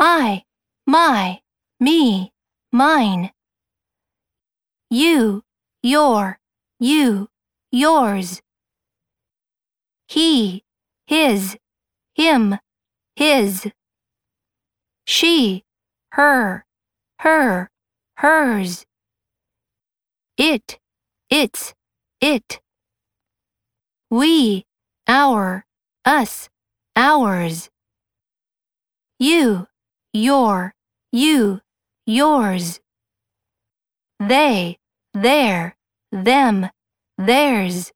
I, my, me, mine. You, your, you, yours. He, his, him, his. She, her, her, hers. It, its, it. We, our, us, ours. You, your, you, yours. They, their, them, theirs.